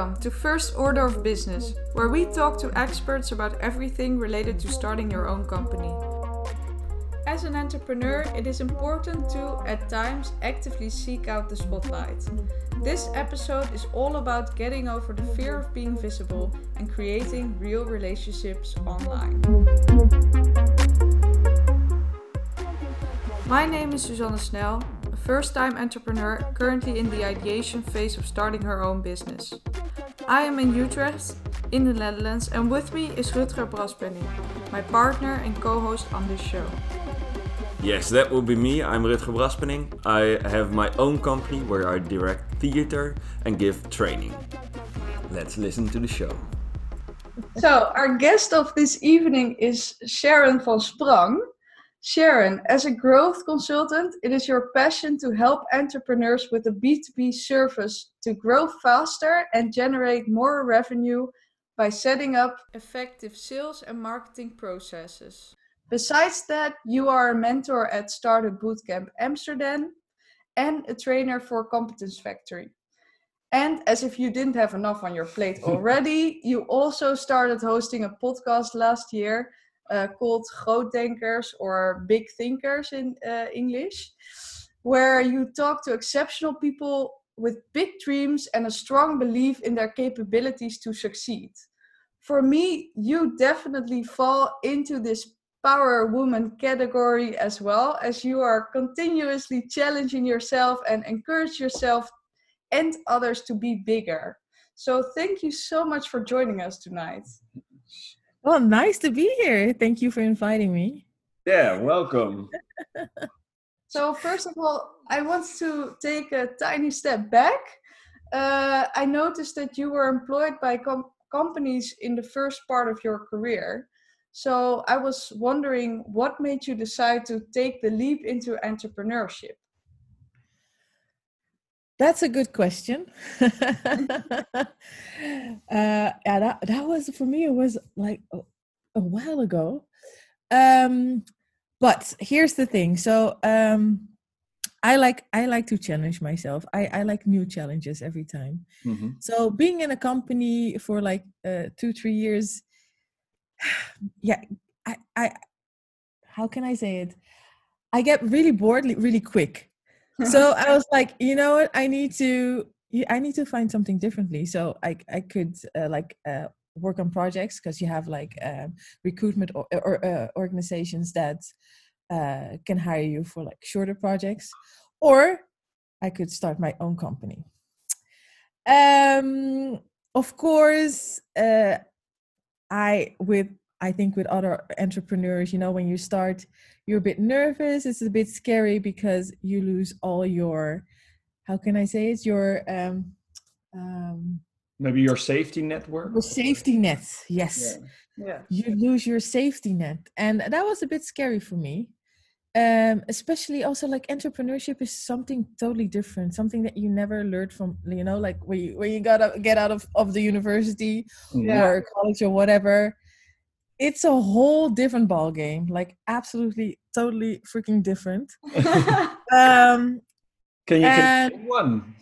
Welcome to First Order of Business, where we talk to experts about everything related to starting your own company. As an entrepreneur, it is important to, at times, actively seek out the spotlight. This episode is all about getting over the fear of being visible and creating real relationships online. My name is Suzanne Snel, a first time entrepreneur currently in the ideation phase of starting her own business. I am in Utrecht, in the Netherlands, and with me is Rutger Braspenning, my partner and co host on this show. Yes, that will be me. I'm Rutger Braspenning. I have my own company where I direct theater and give training. Let's listen to the show. So, our guest of this evening is Sharon van Sprang. Sharon, as a growth consultant, it is your passion to help entrepreneurs with a B2B service to grow faster and generate more revenue by setting up effective sales and marketing processes. Besides that, you are a mentor at Startup Bootcamp Amsterdam and a trainer for Competence Factory. And as if you didn't have enough on your plate already, you also started hosting a podcast last year uh, called Grootdenkers or Big Thinkers in uh, English, where you talk to exceptional people with big dreams and a strong belief in their capabilities to succeed. For me, you definitely fall into this power woman category as well, as you are continuously challenging yourself and encourage yourself and others to be bigger. So, thank you so much for joining us tonight. Well, nice to be here. Thank you for inviting me. Yeah, welcome. so, first of all, I want to take a tiny step back. Uh, I noticed that you were employed by com- companies in the first part of your career. So, I was wondering what made you decide to take the leap into entrepreneurship? That's a good question. uh, yeah, that, that was for me. It was like a, a while ago. Um, but here's the thing. So um, I like I like to challenge myself. I, I like new challenges every time. Mm-hmm. So being in a company for like uh, two three years, yeah, I I how can I say it? I get really bored really quick so I was like, you know what? I need to I need to find something differently. So I I could uh, like uh, work on projects because you have like uh, recruitment or, or uh, organizations that uh, can hire you for like shorter projects, or I could start my own company. Um, of course, uh, I with I think with other entrepreneurs, you know, when you start, you're a bit nervous. It's a bit scary because you lose all your, how can I say it? Your, um, um, maybe your safety network. Your safety net, yes. Yeah. yeah. You lose your safety net, and that was a bit scary for me. Um, especially also like entrepreneurship is something totally different, something that you never learned from, you know, like when you when you got to get out of of the university yeah. or college or whatever it's a whole different ball game like absolutely totally freaking different. Um can you, and, name one?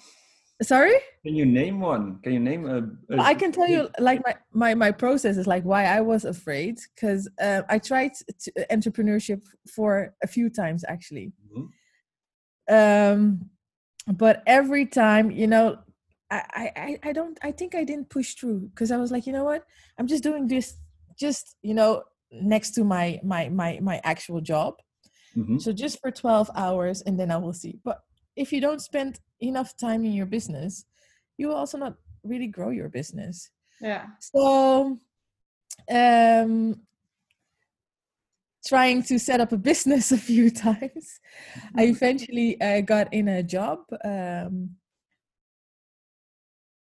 Sorry? Can you name one? Can you name a, a i can tell you like my, my my process is like why i was afraid because uh, i tried to, uh, entrepreneurship for a few times actually. Mm-hmm. um but every time you know I, I i don't i think i didn't push through because i was like you know what? I'm just doing this just you know next to my my my my actual job mm-hmm. so just for 12 hours and then i will see but if you don't spend enough time in your business you will also not really grow your business yeah so um trying to set up a business a few times i mm-hmm. eventually uh, got in a job um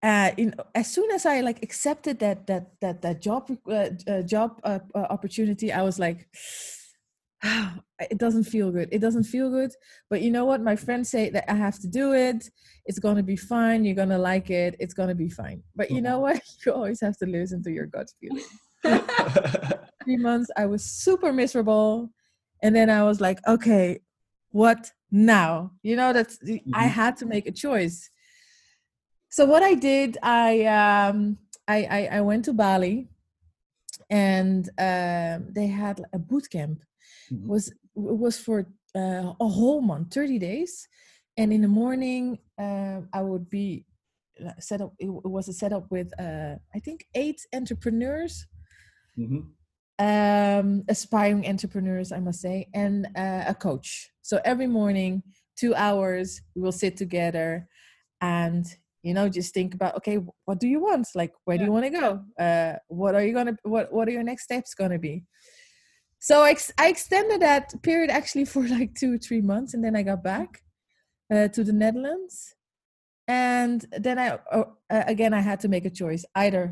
uh, in, as soon as I like accepted that that that that job uh, uh, job uh, uh, opportunity, I was like, it doesn't feel good. It doesn't feel good. But you know what? My friends say that I have to do it. It's gonna be fine. You're gonna like it. It's gonna be fine. But you know what? You always have to listen to your gut feeling. Three months, I was super miserable, and then I was like, okay, what now? You know that mm-hmm. I had to make a choice so what I did, I um, I, I, I went to Bali, and um, they had a boot camp. Mhm. was it was for uh, a whole month, thirty days, and in the morning uh, I would be set up. It was a setup with uh, I think eight entrepreneurs Mhm. um, aspiring entrepreneurs, I must say, and uh, a coach. So every morning, two hours, we will sit together and you know just think about okay what do you want? Like where do you want to go? Uh what are you gonna what what are your next steps gonna be? So I, ex- I extended that period actually for like two three months and then i got back uh, to the netherlands. And then i uh, uh, again i had to make a choice. Either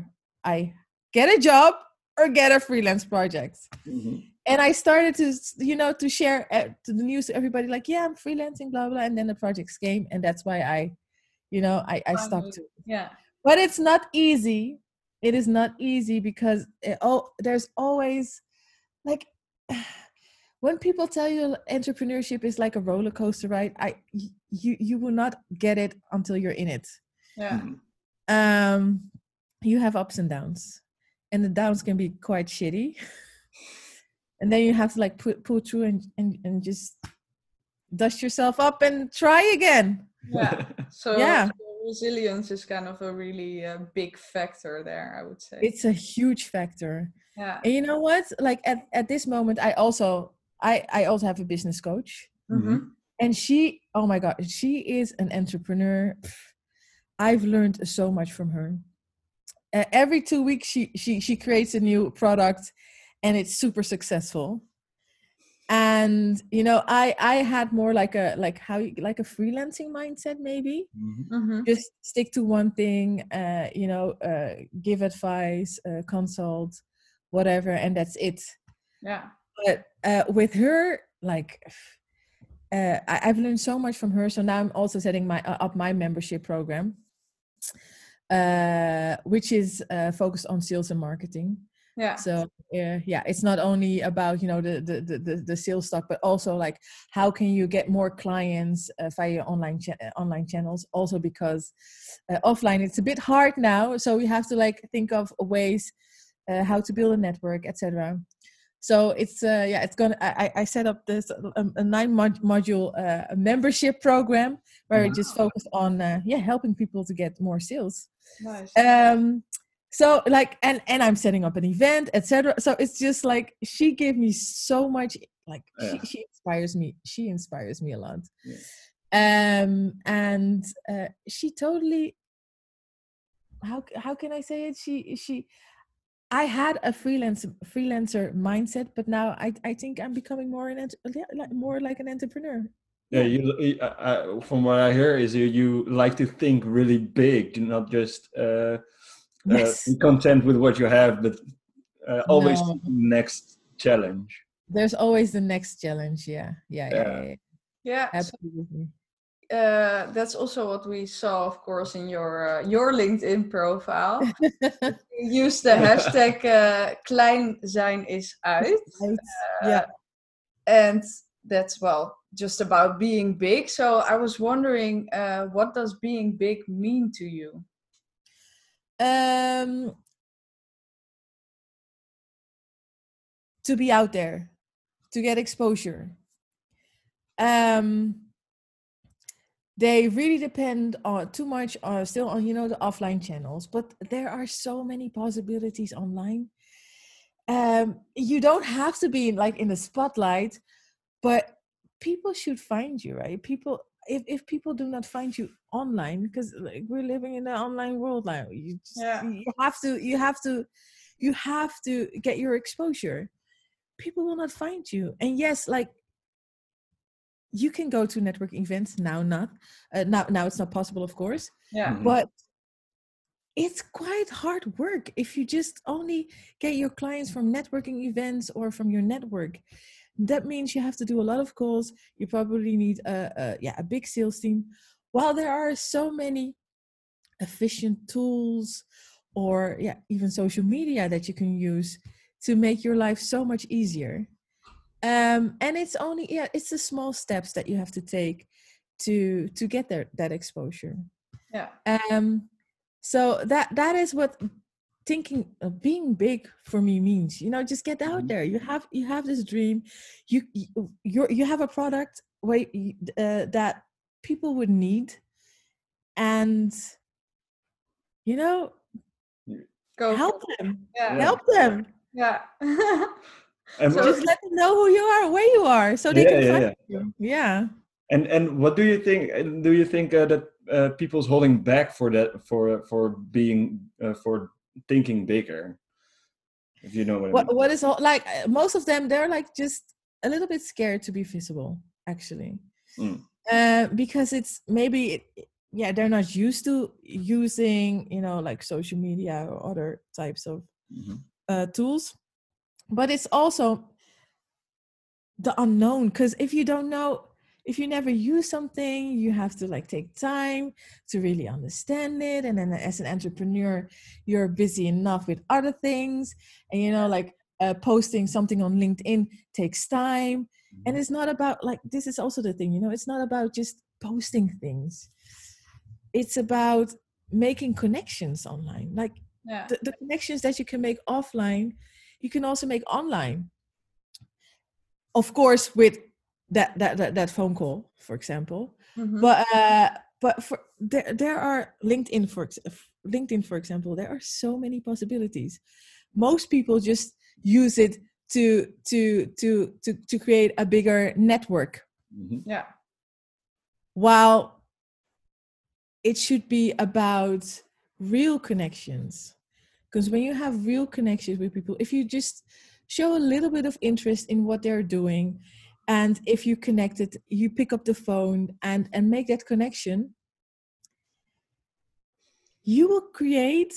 i get a job or get a freelance project. Mhm. and i started to you know to share uh, to the news to everybody like yeah i'm freelancing blah blah and then the projects came and that's why i you know i, I stuck Finally. to it Yeah. but it's not easy it is not easy because it, oh there's always like when people tell you entrepreneurship is like a roller coaster ride i you you will not get it until you're in it Yeah. Mhm. um you have ups and downs and the downs can be quite shitty and then you have to like put pull through and, and and just dust yourself up and try again Yeah. So, Yeah. resilience is kind of a really uh, big factor there, I would say. it's a huge factor yeah. and you know what like at, at this moment i also i i also have a business coach Mhm. and she oh my god she is an entrepreneur i've learned so much from her uh, every two weeks she she she creates a new product and it's super successful and you know i i had more like a like how you- like a freelancing mindset maybe Mhm. Mhm. just stick to one thing uh you know uh give advice uh, consult whatever and that's it Yeah. but uh, with her like uh, I, i've learned so much from her so now i'm also setting my uh, up my membership program uh, which is uh, focused on sales and marketing Yeah. so uh, yeah it's not only about you know the, the the the sales stock but also like how can you get more clients uh, via online cha- uh, online channels also because uh, offline it's a bit hard now so we have to like think of ways uh, how to build a network etc so it's uh, yeah it's gonna i, I- set up this um, a nine mod- module uh, membership program where it just focused on uh, yeah helping people to get more sales Nice. um so like and and i'm setting up an event etc so it's just like she gave me so much like Yeah. she, she inspires me she inspires me a lot. Yeah. um and uh, she totally how how can i say it? She she i had a freelance freelancer mindset but now i i think i'm becoming more an more like an entrepreneur. Yeah, you, uh, uh, from what I hear is you, you like to think really big, not just uh, Yes. be content with what you have, but uh, always No. the next challenge. there's always the next challenge yeah yeah yeah, Yeah. yeah, yeah. yeah. absolutely uh, that's also what we saw, of course, in your uh, your LinkedIn profile. You use the hashtag uh, klein zijn is uit. Right. yeah and that's well just about being big so i was wondering uh, what does being big mean to you um to be out there to get exposure. Um they really depend on too much on still on you know the offline channels but there are so many possibilities online. Um you don't have to be like in the spotlight but people should find you right? People if, if people do not find you online because like we're living in an online world now. You just, Yeah. you have to you have to you have to get your exposure. People will not find you. And yes like you can go to networking events now not uh, now now it's not possible of course yeah. Mhm. but it's quite hard work if you just only get your clients from networking events or from your network. That means you have to do a lot of calls. You probably need a, a yeah a big sales team while there are so many efficient tools or yeah even social media that you can use to make your life so much easier um and it's only yeah it's the small steps that you have to take to to get there that exposure. Yeah. Um so that that is what thinking uh, being big for me means you know just get out Mhm. there. You have you have this dream. You you you're, you have a product you- uh, that people would need and you know Go help them Yeah. help them Yeah. And So just let them know who you are where you are so they Yeah, can yeah, find yeah. you yeah And and what do you think? Do you think uh, that uh, people's holding back for that for for being uh, for thinking bigger? If you know what I mean. what is all like uh, most of them they're like just a little bit scared to be visible actually Mm. Uh, because it's maybe it- yeah they're not used to using you know like social media or other types of Mhm. uh, tools but it's also the unknown because if you don't know if you never use something you have to like take time to really understand it and then as an entrepreneur you're busy enough with other things and you know like uh, posting something on linkedin takes time and it's not about like this is also the thing you know it's not about just posting things. It's about making connections online. Like yeah. the, the connections that you can make offline you can also make online. Of course with that that that, that phone call for example. Mhm. but uh but for there there are linkedin for linkedin for example there are so many possibilities. Most people just use it to to to to to create a bigger network Mhm. yeah. while it should be about real connections because when you have real connections with people if you just show a little bit of interest in what they're doing and if you connect it you pick up the phone and and make that connection you will create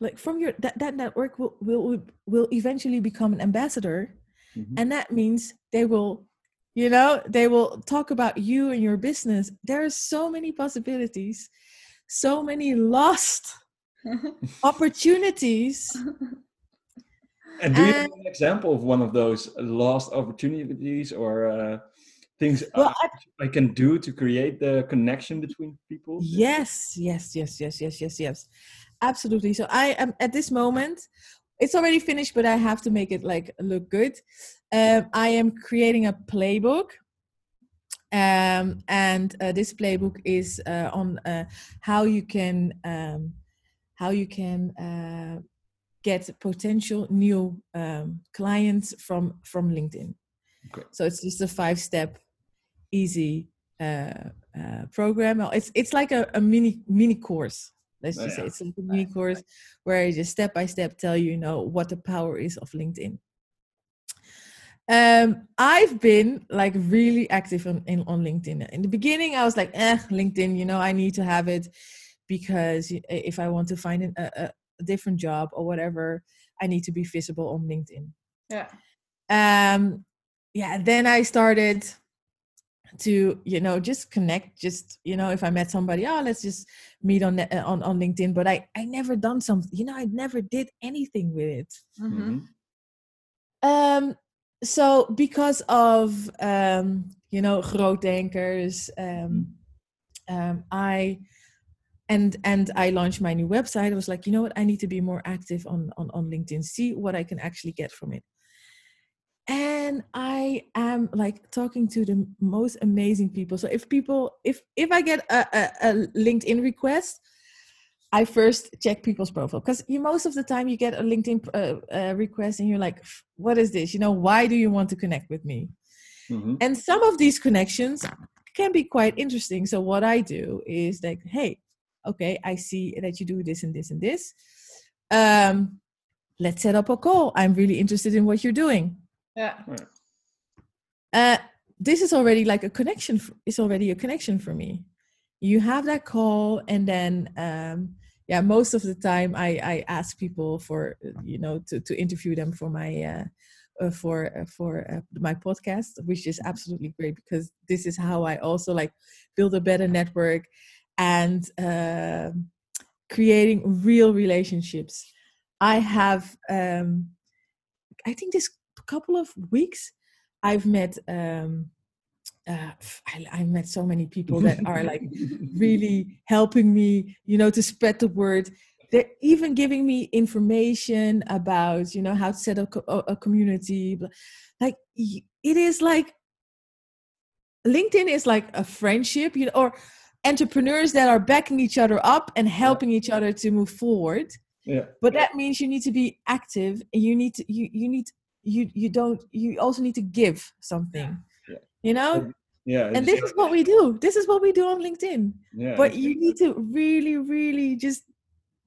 like from your that, that network will, will will eventually become an ambassador Mhm. and that means they will you know they will talk about you and your business there are so many possibilities so many lost opportunities And do you have an example of one of those lost opportunities or uh, things well I, I can do to create the connection between people? yes yes yes yes yes yes yes absolutely. So i am at this moment it's already finished but i have to make it like look good. Um, i am creating a playbook um, and uh, this playbook is uh, on uh, how you can um, how you can uh, get potential new um, clients from from linkedin. Okay. so it's just a five step easy uh, uh, program. It's it's like a, a mini mini course let's Oh, just say it's a mini course where I just step by step tell you, you know what the power is of linkedin. Um i've been like really active on, in, on linkedin. In the beginning i was like eh linkedin you know i need to have it because if i want to find an, a, a different job or whatever i need to be visible on linkedin. Yeah. um yeah then i started to you know just connect just you know if i met somebody oh let's just meet on uh, on on linkedin but i i never done something you know i never did anything with it. Mhm. Mhm. um so because of um you know grootdenkers um um i and and i launched my new website i was like you know what? I need to be more active on on, on linkedin. See what i can actually get from it and i am like talking to the most amazing people. So if people if if i get a, a, a linkedin request i first check people's profile. Because you most of the time you get a linkedin uh, uh, request and you're like what is this? You know why do you want to connect with me? Mhm. and some of these connections can be quite interesting. So what i do is like hey okay i see that you do this and this and this. Um let's set up a call. I'm really interested in what you're doing Yeah. uh, this is already like a connection it's already a connection for me. You have that call and then um yeah most of the time i i ask people for you know to to interview them for my uh, uh for uh, for uh, my podcast which is absolutely great because this is how i also like build a better network and um creating real relationships. I have um i think this couple of weeks i've met um uh, I, I met so many people that are like really helping me you know to spread the word. They're even giving me information about you know how to set up a, a community like it is like linkedin is like a friendship you know or entrepreneurs that are backing each other up and helping each other to move forward. Yeah. But that means you need to be active and you need to you you need you you don't you also need to give something Yeah. you know? Yeah and this is what we do. This is what we do on linkedin. Yeah but you need to really really just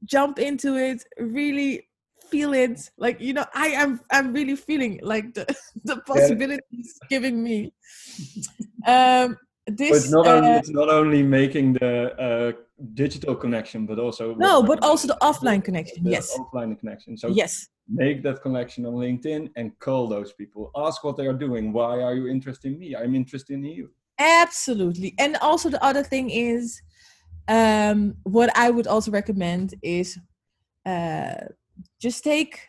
jump into it really feel it. Like you know i am i'm really feeling like the the possibilities giving me. Um this But it's not only uh, it's not only making the uh, digital connection, but also no but also the offline connection the yes offline connection. So yes make that connection on LinkedIn and call those people. Ask what they are doing. Why are you interested in me? I'm interested in you. Absolutely. And also the other thing is um what I would also recommend is uh just take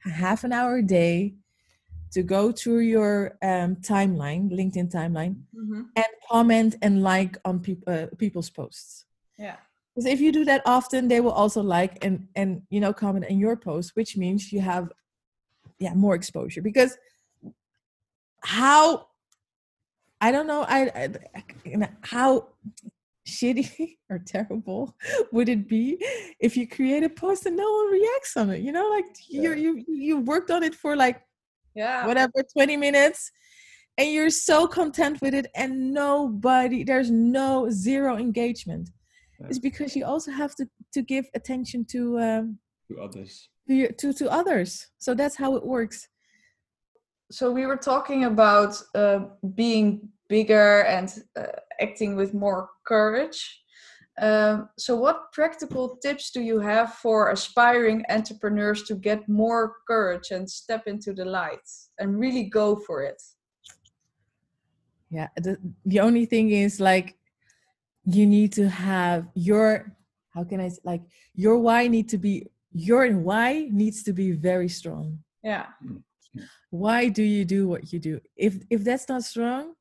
half an hour a day to go through your um timeline, LinkedIn timeline Mhm. and comment and like on peop- uh, people's posts. Yeah. Because if you do that often, they will also like and and you know comment in your post, which means you have yeah more exposure. Because how I don't know I, I you know, how shitty or terrible would it be if you create a post and no one reacts on it? You know, like you you you worked on it for like Yeah. whatever 20 minutes and you're so content with it and nobody there's no zero engagement Yeah. it's because you also have to to give attention to um To others. to, to to others so that's how it works so we were talking about uh, being bigger and uh, acting with more courage. Um, so, what practical tips do you have for aspiring entrepreneurs to get more courage and step into the light and really go for it? yeah the, the only thing is like you need to have your how can i like your why need to be your why needs to be very strong. Yeah, why do you do what you do? If if that's not strong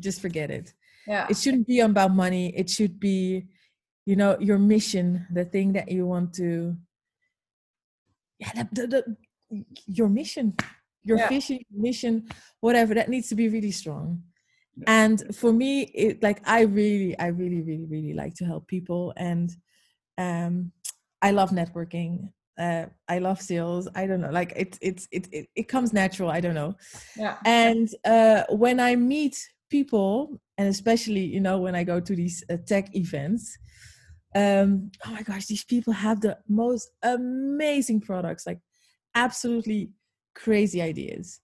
just forget it yeah, it shouldn't be about money. It should be you know your mission the thing that you want to yeah the, the, the, your mission your Yeah. vision mission whatever that needs to be really strong. Yeah. and for me it like i really i really really really like to help people and um i love networking uh i love sales. I don't know like it it's it, it it comes natural. I don't know. Yeah, and uh, when I meet people, and especially you know when I go to these uh, tech events, um, oh my gosh, these people have the most amazing products, like absolutely crazy ideas.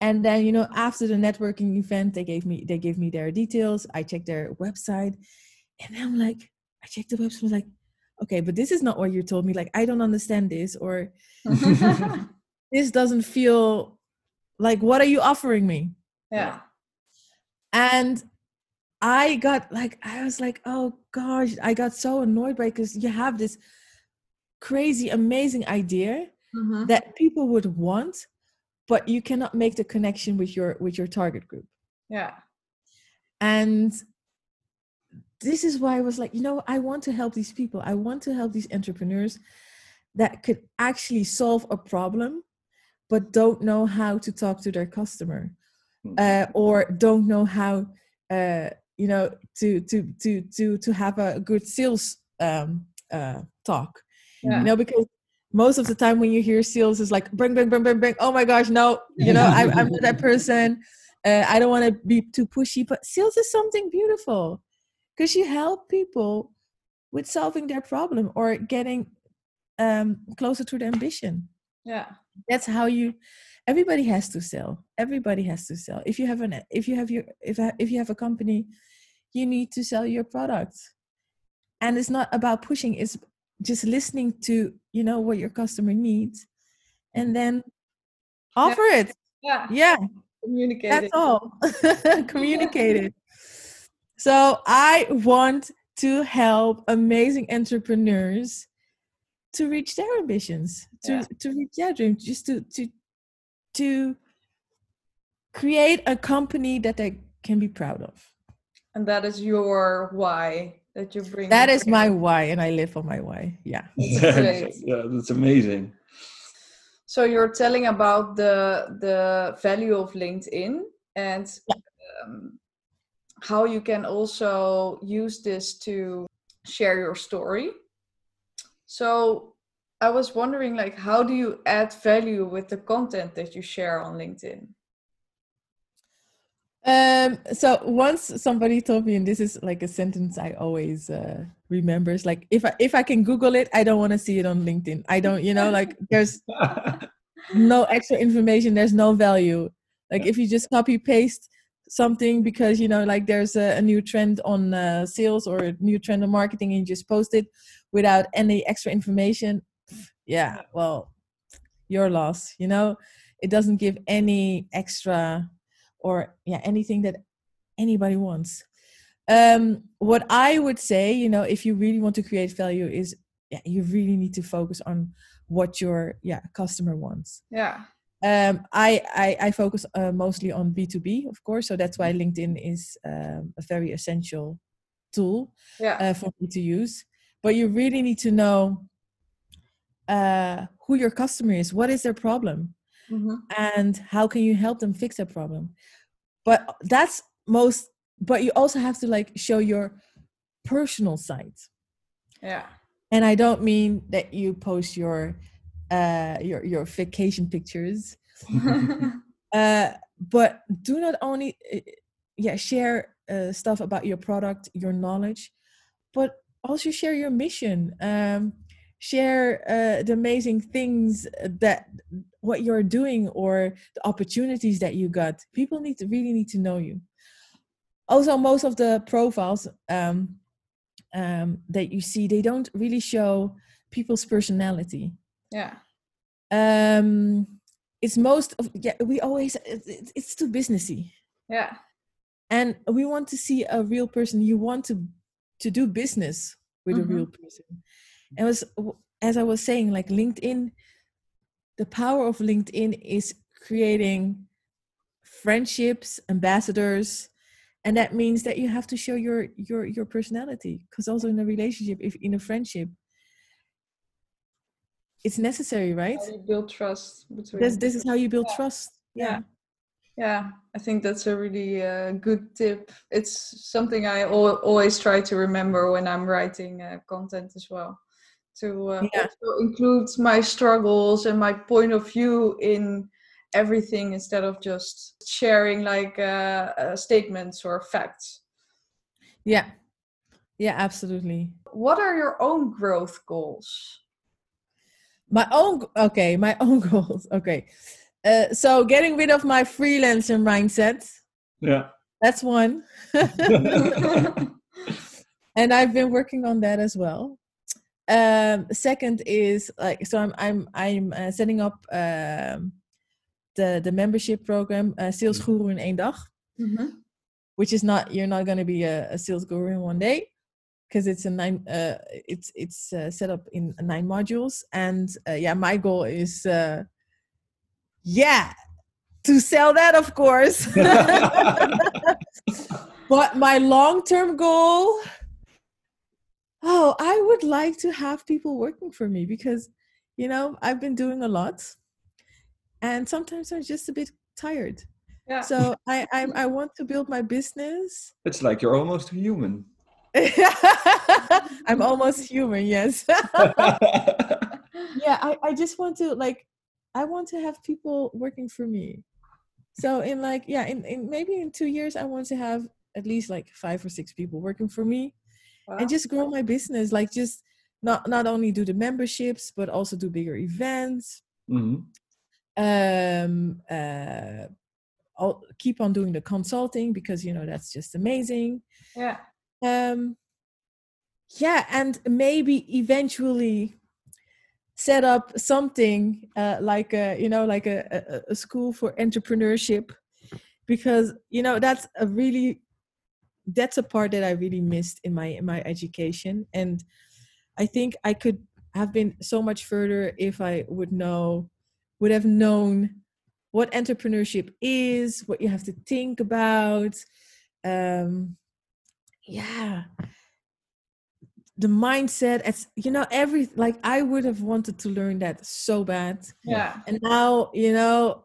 And then you know after the networking event, they gave me they gave me their details. I checked their website, and then I'm like, I checked the website, I was like, okay, but this is not what you told me. Like I don't understand this, or this doesn't feel like what are you offering me? yeah, and i got like i was like oh gosh i got so annoyed by because you have this crazy amazing idea Mhm. that people would want but you cannot make the connection with your with your target group. Yeah, and this is why i was like you know i want to help these people. I want to help these entrepreneurs that could actually solve a problem but don't know how to talk to their customer uh, or don't know how uh, you know to to to to to have a good sales um, uh, talk. Yeah. you know because most of the time when you hear sales is like bring bring bring bring bring. Oh my gosh no. You know I, i'm not that person. Uh, i don't want to be too pushy but sales is something beautiful because you help people with solving their problem or getting um, closer to their ambition. Yeah. that's how you everybody has to sell. Everybody has to sell. If you have an if you have your if if you have a company you need to sell your product and it's not about pushing it's just listening to you know what your customer needs and then offer it. Yeah. yeah. Communicate. that's all. Communicate it. So i want to help amazing entrepreneurs to reach their ambitions to Yeah. to reach their dreams just to to to create a company that they can be proud of And that is your why that you bring. That is my why, and I live for my why. Yeah. yeah, that's amazing. So you're telling about the the value of LinkedIn and um, how you can also use this to share your story. So I was wondering, like, how do you add value with the content that you share on LinkedIn? Um, so once somebody told me, and this is like a sentence I always uh, remember, is like if I if I can Google it, I don't want to see it on LinkedIn. I don't, you know, like there's no extra information, there's no value. Like if you just copy paste something because you know, like there's a, a new trend on uh, sales or a new trend on marketing, and you just post it without any extra information. Yeah, well, your loss. You know, it doesn't give any extra or yeah anything that anybody wants um what i would say you know if you really want to create value is yeah you really need to focus on what your yeah customer wants Yeah. um i i, I focus uh, mostly on b2b of course so that's why linkedin is um, a very essential tool Yeah. uh, for me to use but you really need to know uh who your customer is what is their problem? Mhm. and how can you help them fix their problem? But that's most but you also have to like show your personal side. Yeah. and i don't mean that you post your uh your your vacation pictures. Uh but do not only uh, yeah share uh, stuff about your product your knowledge but also share your mission. Um share uh, the amazing things that what you're doing or the opportunities that you got people need to really need to know you also most of the profiles um, um, that you see they don't really show people's personality yeah. um it's most of yeah we always it's, it's too businessy Yeah. and we want to see a real person you want to to do business with Mhm. a real person and it was as i was saying like linkedin the power of linkedin is creating friendships ambassadors and that means that you have to show your your your personality because also in a relationship if in a friendship it's necessary right build trust between. this this is how you build Yeah. trust Yeah. yeah Yeah, I think that's a really uh, good tip. It's something I al- always try to remember when I'm writing uh, content as well. To uh, Yeah. also include my struggles and my point of view in everything instead of just sharing like uh, uh, statements or facts. yeah yeah absolutely What are your own growth goals? my own okay my own goals okay uh, so getting rid of my freelancer mindset Yeah. that's one and i've been working on that as well um second is like so i'm i'm i'm uh, setting up um the the membership program uh, sales guru in één dag. Mhm. which is not you're not going to be a, a sales guru in one day because it's a nine uh it's it's uh, set up in nine modules. And uh, yeah my goal is uh yeah to sell that of course. But my long-term goal oh i would like to have people working for me because you know i've been doing a lot and sometimes i'm just a bit tired Yeah. so I, I I want to build my business. It's like you're almost a human. I'm almost human, yes. yeah, I, I just want to like I want to have people working for me. So in like yeah, in, in maybe in two years I want to have at least like five or six people working for me Wow. and just grow my business. Like just not not only do the memberships but also do bigger events. Mhm. Um uh I'll keep on doing the consulting because you know that's just amazing. yeah. um yeah and maybe eventually set up something uh, like a you know like a, a, a school for entrepreneurship because you know that's a really that's a part that i really missed in my in my education and i think i could have been so much further if i would know would have known what entrepreneurship is what you have to think about um yeah. The mindset it's you know every like i would have wanted to learn that so bad. Yeah. and now you know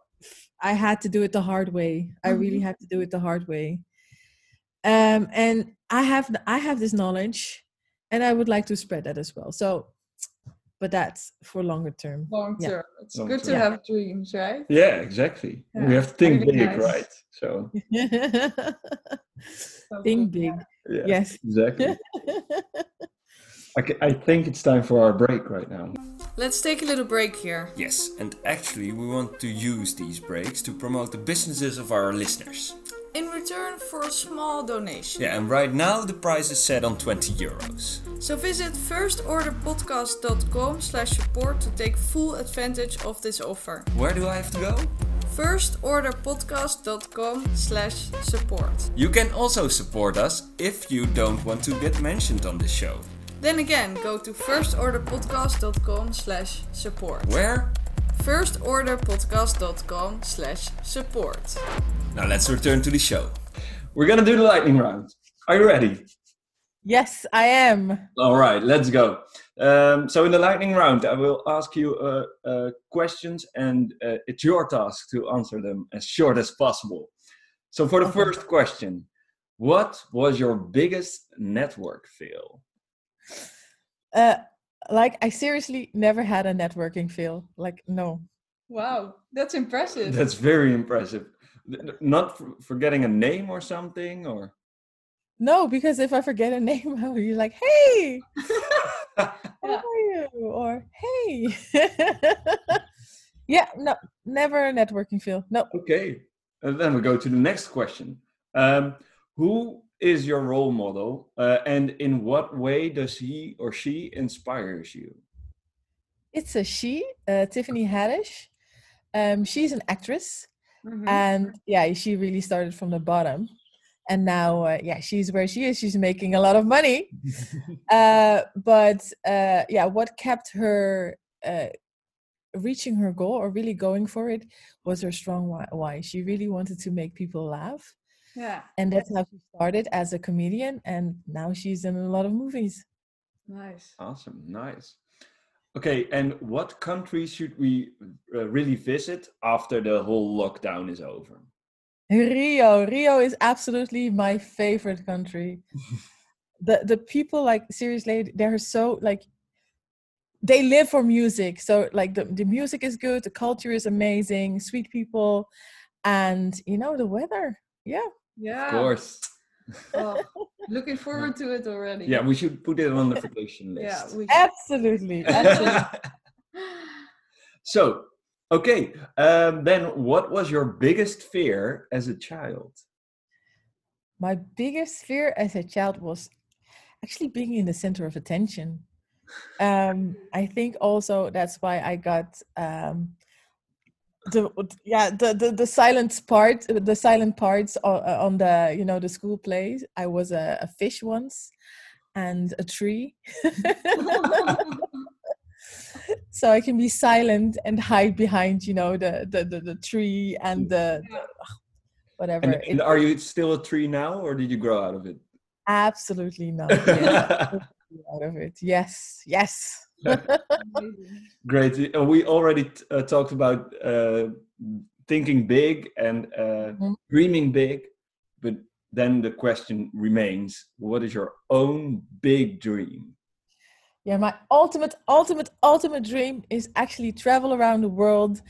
i had to do it the hard way. I really had to do it the hard way um and i have i have this knowledge and i would like to spread that as well so but that's for longer term Long Yeah. It's Long good to term. have dreams, right? Yeah, exactly. Yeah, We have to think really big, nice. right? So So think big yeah, yes exactly. I, ca- I think it's time for our break right now. Let's take a little break here. Yes, and actually, we want to use these breaks to promote the businesses of our listeners. In return for a small donation. Yeah, and right now the price is set on 20 euros. So visit firstorderpodcast.com slash support to take full advantage of this offer. Where do I have to go? firstorderpodcast.com slash support. You can also support us if you don't want to get mentioned on this show. Then again, go to firstorderpodcast.com slash support. Where? firstorderpodcast.com slash support. Now let's return to the show. We're gonna do the lightning round. Are you ready? yes i am All right, let's go. Um, so in the lightning round, I will ask you uh, uh, questions, and uh, it's your task to answer them as short as possible. So for the Okay. first question, what was your biggest network fail? Like i seriously never had a networking fail like no Wow, that's impressive. That's very impressive. N- n- Not for forgetting a name or something, or no because if i forget a name i'll be like hey how are you or hey yeah no never a networking fail no okay. And then we go to the next question. Um, who is your role model, uh, and in what way does he or she inspires you? it's a she uh, tiffany haddish. Um she's an actress Mhm. and yeah she really started from the bottom. And now uh, yeah she's where she is. She's making a lot of money. Uh but uh yeah what kept her uh reaching her goal or really going for it was her strong why, why. She really wanted to make people laugh yeah, and that's how she started as a comedian and now she's in a lot of movies nice. Awesome, nice. Okay, and what country should we uh, really visit after the whole lockdown is over? Rio. Rio is absolutely my favorite country. the the people like seriously they're so like they live for music. So like the, the music is good, the culture is amazing, sweet people, and you know the weather. Yeah. Yeah. Of course. Oh, looking forward to it already. Yeah, we should put it on the vacation list. Yeah, we Absolutely. Absolutely. so, okay, um, then what was your biggest fear as a child? my biggest fear as a child was actually being in the center of attention. Um, I think also that's why I got um, the yeah the, the the silent part the silent parts on, uh, on the you know the school plays. I was a, a fish once and a tree, so I can be silent and hide behind you know the the the, the tree and the, the whatever. And, and are you still a tree now, or did you grow out of it? Absolutely not. Yeah, out of it. Yes, yes. Great. We already uh, talked about uh, thinking big and uh, Mhm. dreaming big, but then the question remains: What is your own big dream? Yeah, my ultimate, ultimate, ultimate dream is actually travel around the world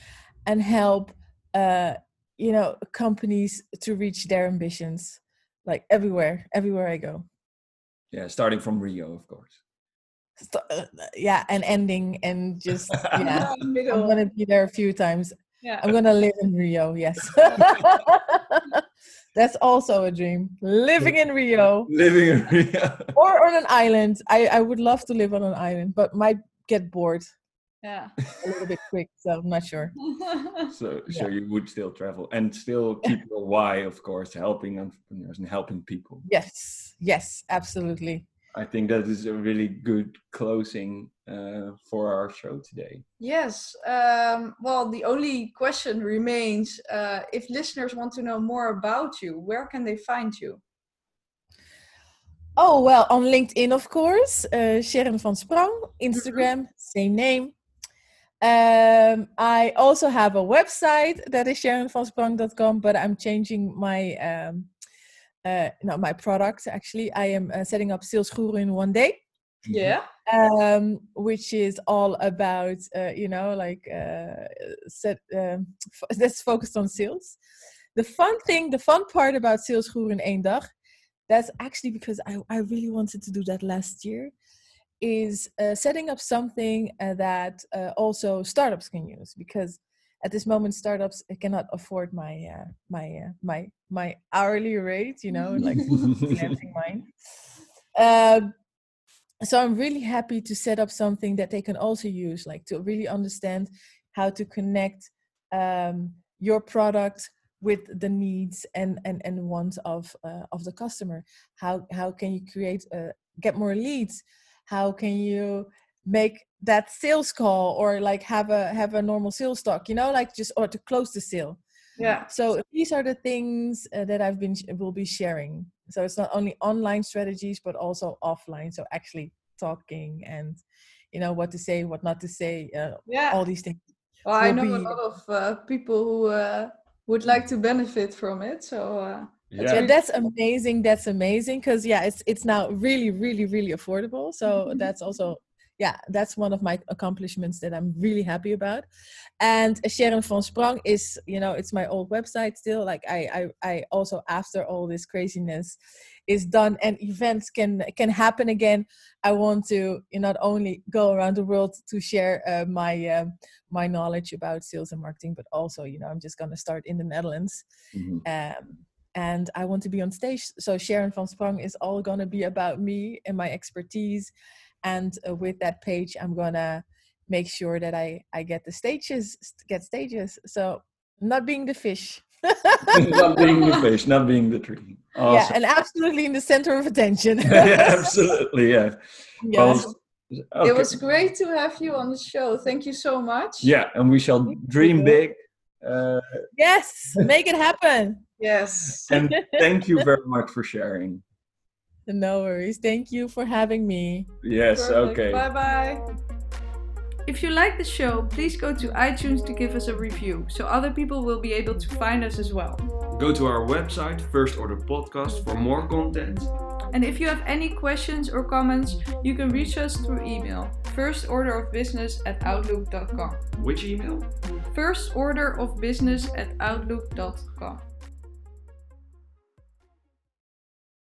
and help, uh, you know, companies to reach their ambitions, like everywhere, everywhere I go. Yeah, starting from Rio, of course. St- uh, yeah, and ending and just yeah. Yeah, I'm gonna be there a few times. Yeah. I'm gonna live in Rio. Yes, that's also a dream. Living in Rio. Living in Rio. or on an island. I, I would love to live on an island, but might get bored Yeah. a little bit quick, so I'm not sure. So, so you would still travel and still keep your why, of course, helping entrepreneurs and helping people. Yes, yes, absolutely. I think that is a really good closing uh, for our show today. Yes. Um, well, the only question remains uh, if listeners want to know more about you, where can they find you? Oh, well, on LinkedIn, of course. Uh, Sharon van Sprang. Instagram, Mm-hmm. same name. Um, I also have a website that is sharonvansprang.com, but I'm changing my um, uh, no, my product. Actually, I am uh, setting up Sales Guru in one day, Yeah. um, which is all about uh, you know like uh, set um, f- that's focused on sales. The fun thing, the fun part about Sales Guru in één dag, that's actually because I, I really wanted to do that last year, is uh, setting up something uh, that uh, also startups can use because at this moment startups cannot afford my uh, my uh, my my hourly rate, you know, like mine. Um, so I'm really happy to set up something that they can also use, like to really understand how to connect um, your product with the needs and and and wants of uh, of the customer. How how can you create uh, get more leads? How can you make that sales call or like have a have a normal sales talk? You know, like just or to close the sale. Yeah. So these are the things uh, that I've been will be sharing. So it's not only online strategies but also offline. So actually talking and you know what to say, what not to say, uh, Yeah. all these things. Well, I will know a lot of uh, people who uh, would like to benefit from it. So uh, Yeah, Yeah. that's amazing. That's amazing because yeah, it's it's now really, really, really affordable. So that's also yeah, that's one of my accomplishments that I'm really happy about. And Sharon van Sprang is you know it's my old website still. Like I I I also after all this craziness is done and events can can happen again. I want to you not only go around the world to share uh, my um, my knowledge about sales and marketing, but also you know I'm just gonna start in the Netherlands Mhm. um, and I want to be on stage. So Sharon van Sprang is all gonna be about me and my expertise, and uh, with that page, I'm gonna make sure that I I get the stages, get stages. So not being the fish. not being the fish, not being the tree. Yeah, and absolutely in the center of attention. yeah, absolutely. Yeah. Yes. Well, it was great to have you on the show. Thank you so much. Yeah, and we shall dream big. Uh, yes, make it happen. Yes. and thank you very much for sharing. No worries. Thank you for having me. Yes, okay. Bye bye. If you like the show, please go to iTunes to give us a review so other people will be able to find us as well. Go to our website, First Order Podcast, for more content. And if you have any questions or comments, you can reach us through email firstorderofbusiness at outlook.com. Which email? Firstorderofbusiness at outlook.com.